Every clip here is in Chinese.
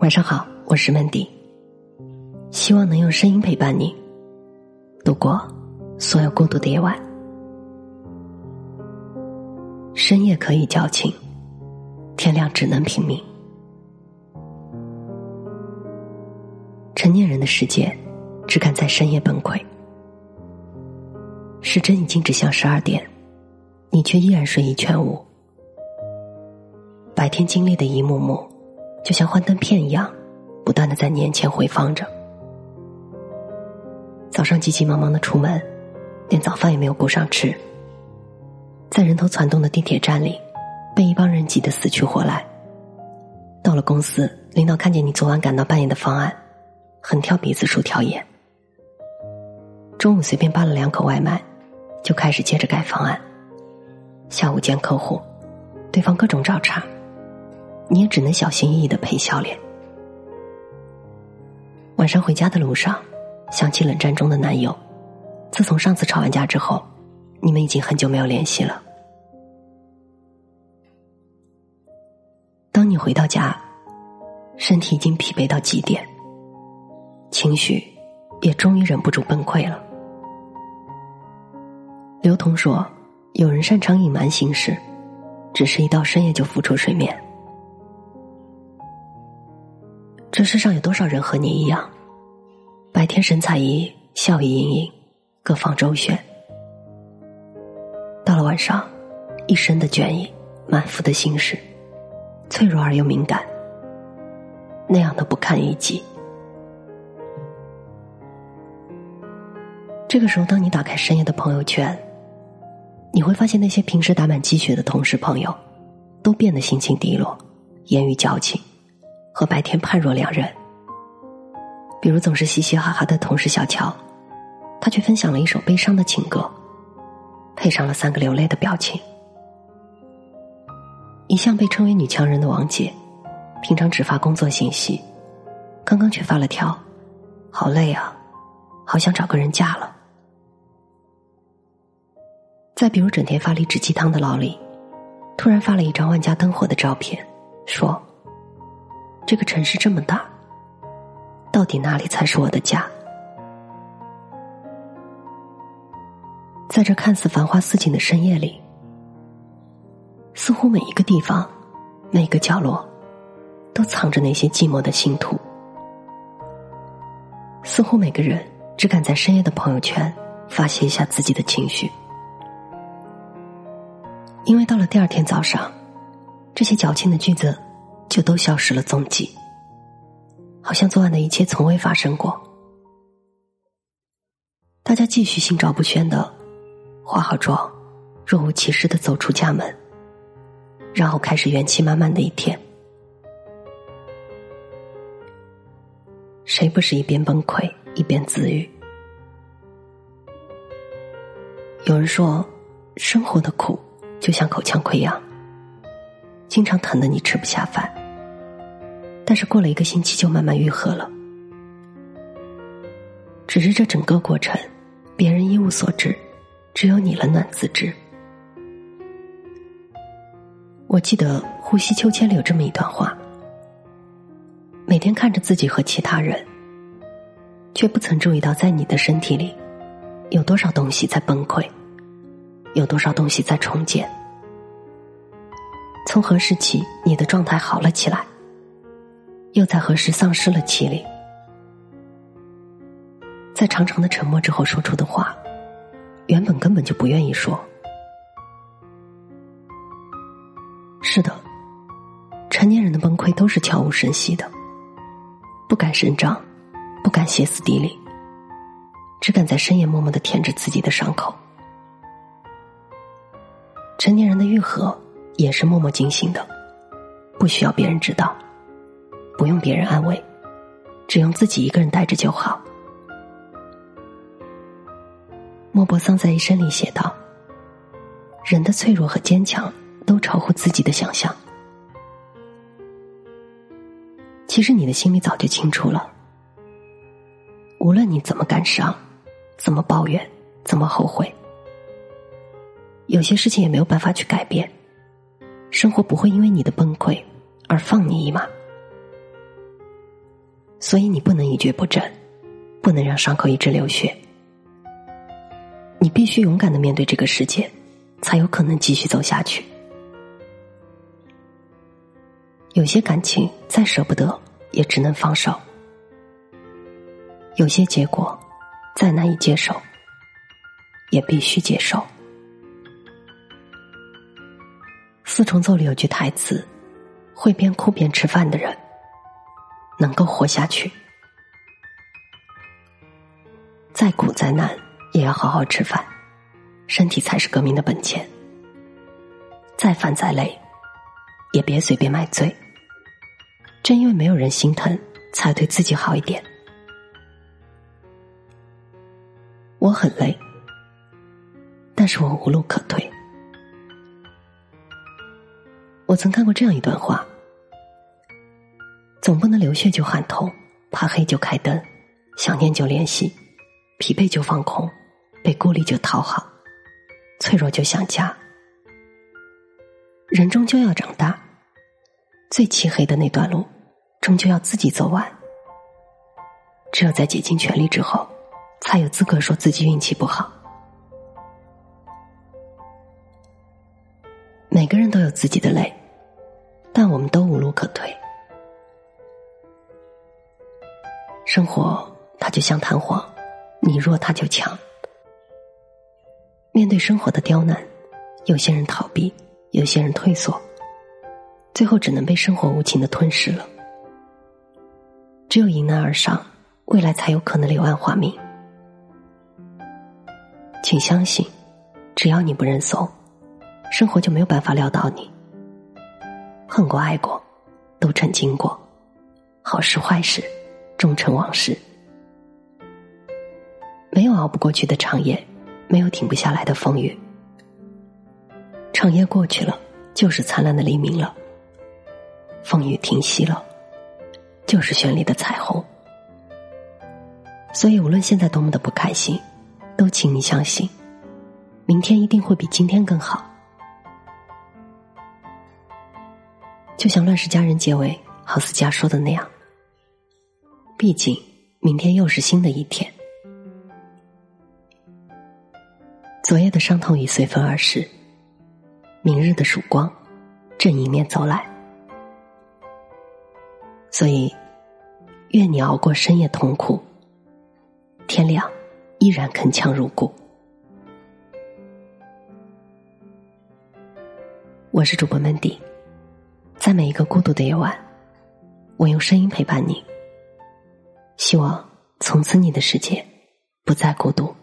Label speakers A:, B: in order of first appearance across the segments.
A: 晚上好，我是曼迪。希望能用声音陪伴你度过所有孤独的夜晚。深夜可以矫情，天亮只能拼命。成年人的世界，只敢在深夜崩溃。时针已经指向十二点，你却依然睡意全无。白天经历的一幕幕，就像幻灯片一样，不断的在你眼前回放着。早上急急忙忙的出门，连早饭也没有顾上吃。在人头攒动的地铁站里，被一帮人挤得死去活来。到了公司，领导看见你昨晚赶到半夜的方案，横挑鼻子竖挑眼。中午随便扒了两口外卖，就开始接着改方案。下午见客户，对方各种找茬，你也只能小心翼翼的陪笑脸。晚上回家的路上。想起冷战中的男友，自从上次吵完架之后，你们已经很久没有联系了。当你回到家，身体已经疲惫到极点，情绪也终于忍不住崩溃了。刘同说：“有人擅长隐瞒心事，只是一到深夜就浮出水面。这世上有多少人和你一样？”白天神采奕奕，笑意盈盈，各方周旋；到了晚上，一身的倦意，满腹的心事，脆弱而又敏感，那样的不堪一击。这个时候，当你打开深夜的朋友圈，你会发现那些平时打满鸡血的同事朋友，都变得心情低落，言语矫情，和白天判若两人。比如总是嘻嘻哈哈的同事小乔，他却分享了一首悲伤的情歌，配上了三个流泪的表情。一向被称为女强人的王姐，平常只发工作信息，刚刚却发了条：“好累啊，好想找个人嫁了。”再比如整天发励志鸡汤的老李，突然发了一张万家灯火的照片，说：“这个城市这么大。”到底哪里才是我的家？在这看似繁花似锦的深夜里，似乎每一个地方、每一个角落，都藏着那些寂寞的信徒。似乎每个人只敢在深夜的朋友圈发泄一下自己的情绪，因为到了第二天早上，这些矫情的句子就都消失了踪迹。好像昨晚的一切从未发生过。大家继续心照不宣的化好妆，若无其事的走出家门，然后开始元气满满的一天。谁不是一边崩溃一边自愈？有人说，生活的苦就像口腔溃疡，经常疼得你吃不下饭。但是过了一个星期就慢慢愈合了，只是这整个过程，别人一无所知，只有你冷暖自知。我记得《呼吸秋千》里有这么一段话：每天看着自己和其他人，却不曾注意到在你的身体里，有多少东西在崩溃，有多少东西在重建。从何时起，你的状态好了起来？又在何时丧失了气力？在长长的沉默之后说出的话，原本根本就不愿意说。是的，成年人的崩溃都是悄无声息的，不敢声张，不敢歇斯底里，只敢在深夜默默的舔着自己的伤口。成年人的愈合也是默默进行的，不需要别人知道。不用别人安慰，只用自己一个人待着就好。莫泊桑在一生里写道：“人的脆弱和坚强都超乎自己的想象。”其实你的心里早就清楚了。无论你怎么感伤，怎么抱怨，怎么后悔，有些事情也没有办法去改变。生活不会因为你的崩溃而放你一马。所以你不能一蹶不振，不能让伤口一直流血。你必须勇敢的面对这个世界，才有可能继续走下去。有些感情再舍不得，也只能放手；有些结果再难以接受，也必须接受。四重奏里有句台词：“会边哭边吃饭的人，能够活下去。再苦再难，也要好好吃饭，身体才是革命的本钱。再烦再累。”也别随便买醉。正因为没有人心疼，才对自己好一点。我很累，但是我无路可退。我曾看过这样一段话：总不能流血就喊痛，怕黑就开灯，想念就联系，疲惫就放空，被孤立就讨好，脆弱就想家。人终究要长大，最漆黑的那段路，终究要自己走完。只有在竭尽全力之后，才有资格说自己运气不好。每个人都有自己的累，但我们都无路可退。生活它就像弹簧，你弱它就强。面对生活的刁难，有些人逃避。有些人退缩，最后只能被生活无情的吞噬了。只有迎难而上，未来才有可能柳暗花明。请相信，只要你不认怂，生活就没有办法撂倒你。恨过爱过，都曾经过，好事坏事，终成往事。没有熬不过去的长夜，没有停不下来的风雨。长夜过去了，就是灿烂的黎明了；风雨停息了，就是绚丽的彩虹。所以，无论现在多么的不开心，都请你相信，明天一定会比今天更好。就像《乱世佳人》结尾郝思嘉说的那样：“毕竟，明天又是新的一天。”昨夜的伤痛已随风而逝。明日的曙光正迎面走来，所以愿你熬过深夜痛苦，天亮依然铿锵如故。我是主播 Mandy，在每一个孤独的夜晚，我用声音陪伴你，希望从此你的世界不再孤独。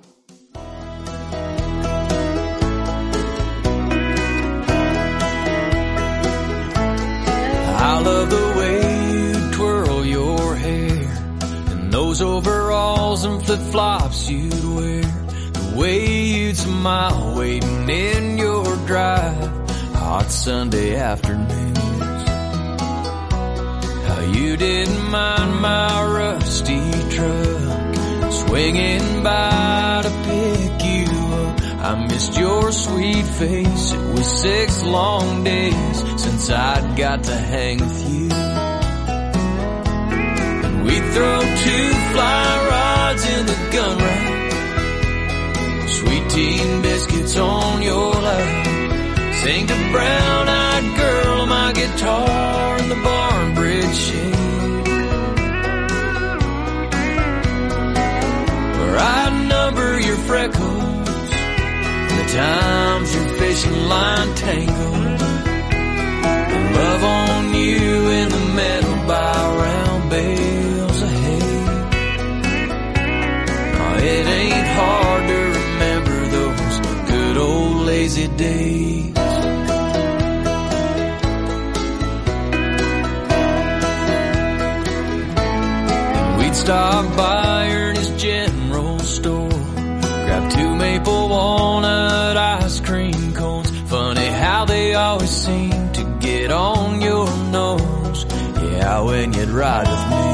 B: I love the way you twirl your hair and those overalls and flip flops you'd wear. The way you'd smile waiting in your drive, hot Sunday afternoon. You didn't mind my rusty truck swinging by to pick you up. I missed your sweet face. It was six long days since I'd got to hang with you. We'd throw two fly rods in the gun rack. Sweet tea and biscuits on your lap. Sing to brown eyed girl my guitar barn bridge shade. Where I number your freckles and the times your fishing line tangled Stop by Ernest General Store, grab two maple walnut ice cream cones. Funny how they always seem to get on your nose. Yeah, when you'd ride with me.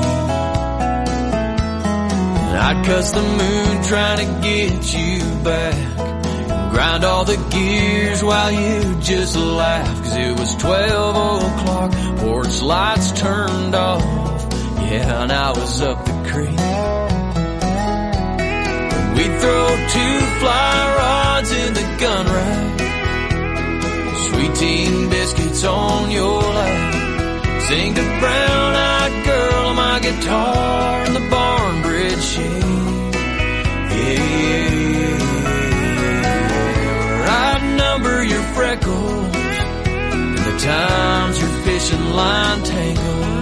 B: And I'd cuss the moon trying to get you back. Grind all the gears while you just laugh. Cause it was 12 o'clock, porch lights turned off. While I was up the creek. We'd throw two fly rods in the gun rack. Sweet tea and biscuits on your lap. Sing the brown-eyed girl on my guitar in the barn bridge shade. Yeah, yeah, yeah. I'd number your freckles and the times your fishing line tangled.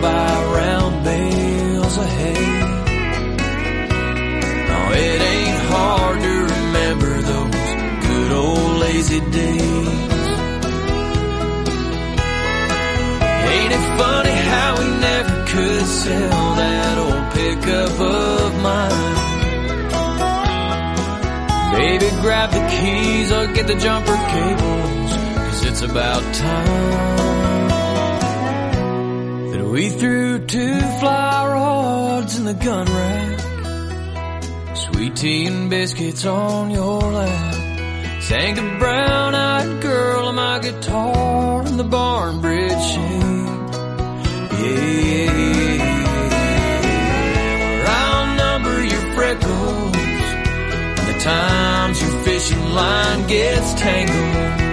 B: By round bales of hay. No, it ain't hard to remember those good old lazy days. Ain't it funny how we never could sell that old pickup of mine? Baby, grab the keys, I'll get the jumper cables, cause it's about time we threw two fly rods in the gun rack. Sweet tea and biscuits on your lap. Sang a brown-eyed girl on my guitar in the barn bridge shade. Yeah, yeah, where I'll number your freckles and the times your fishing line gets tangled.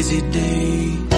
B: crazy days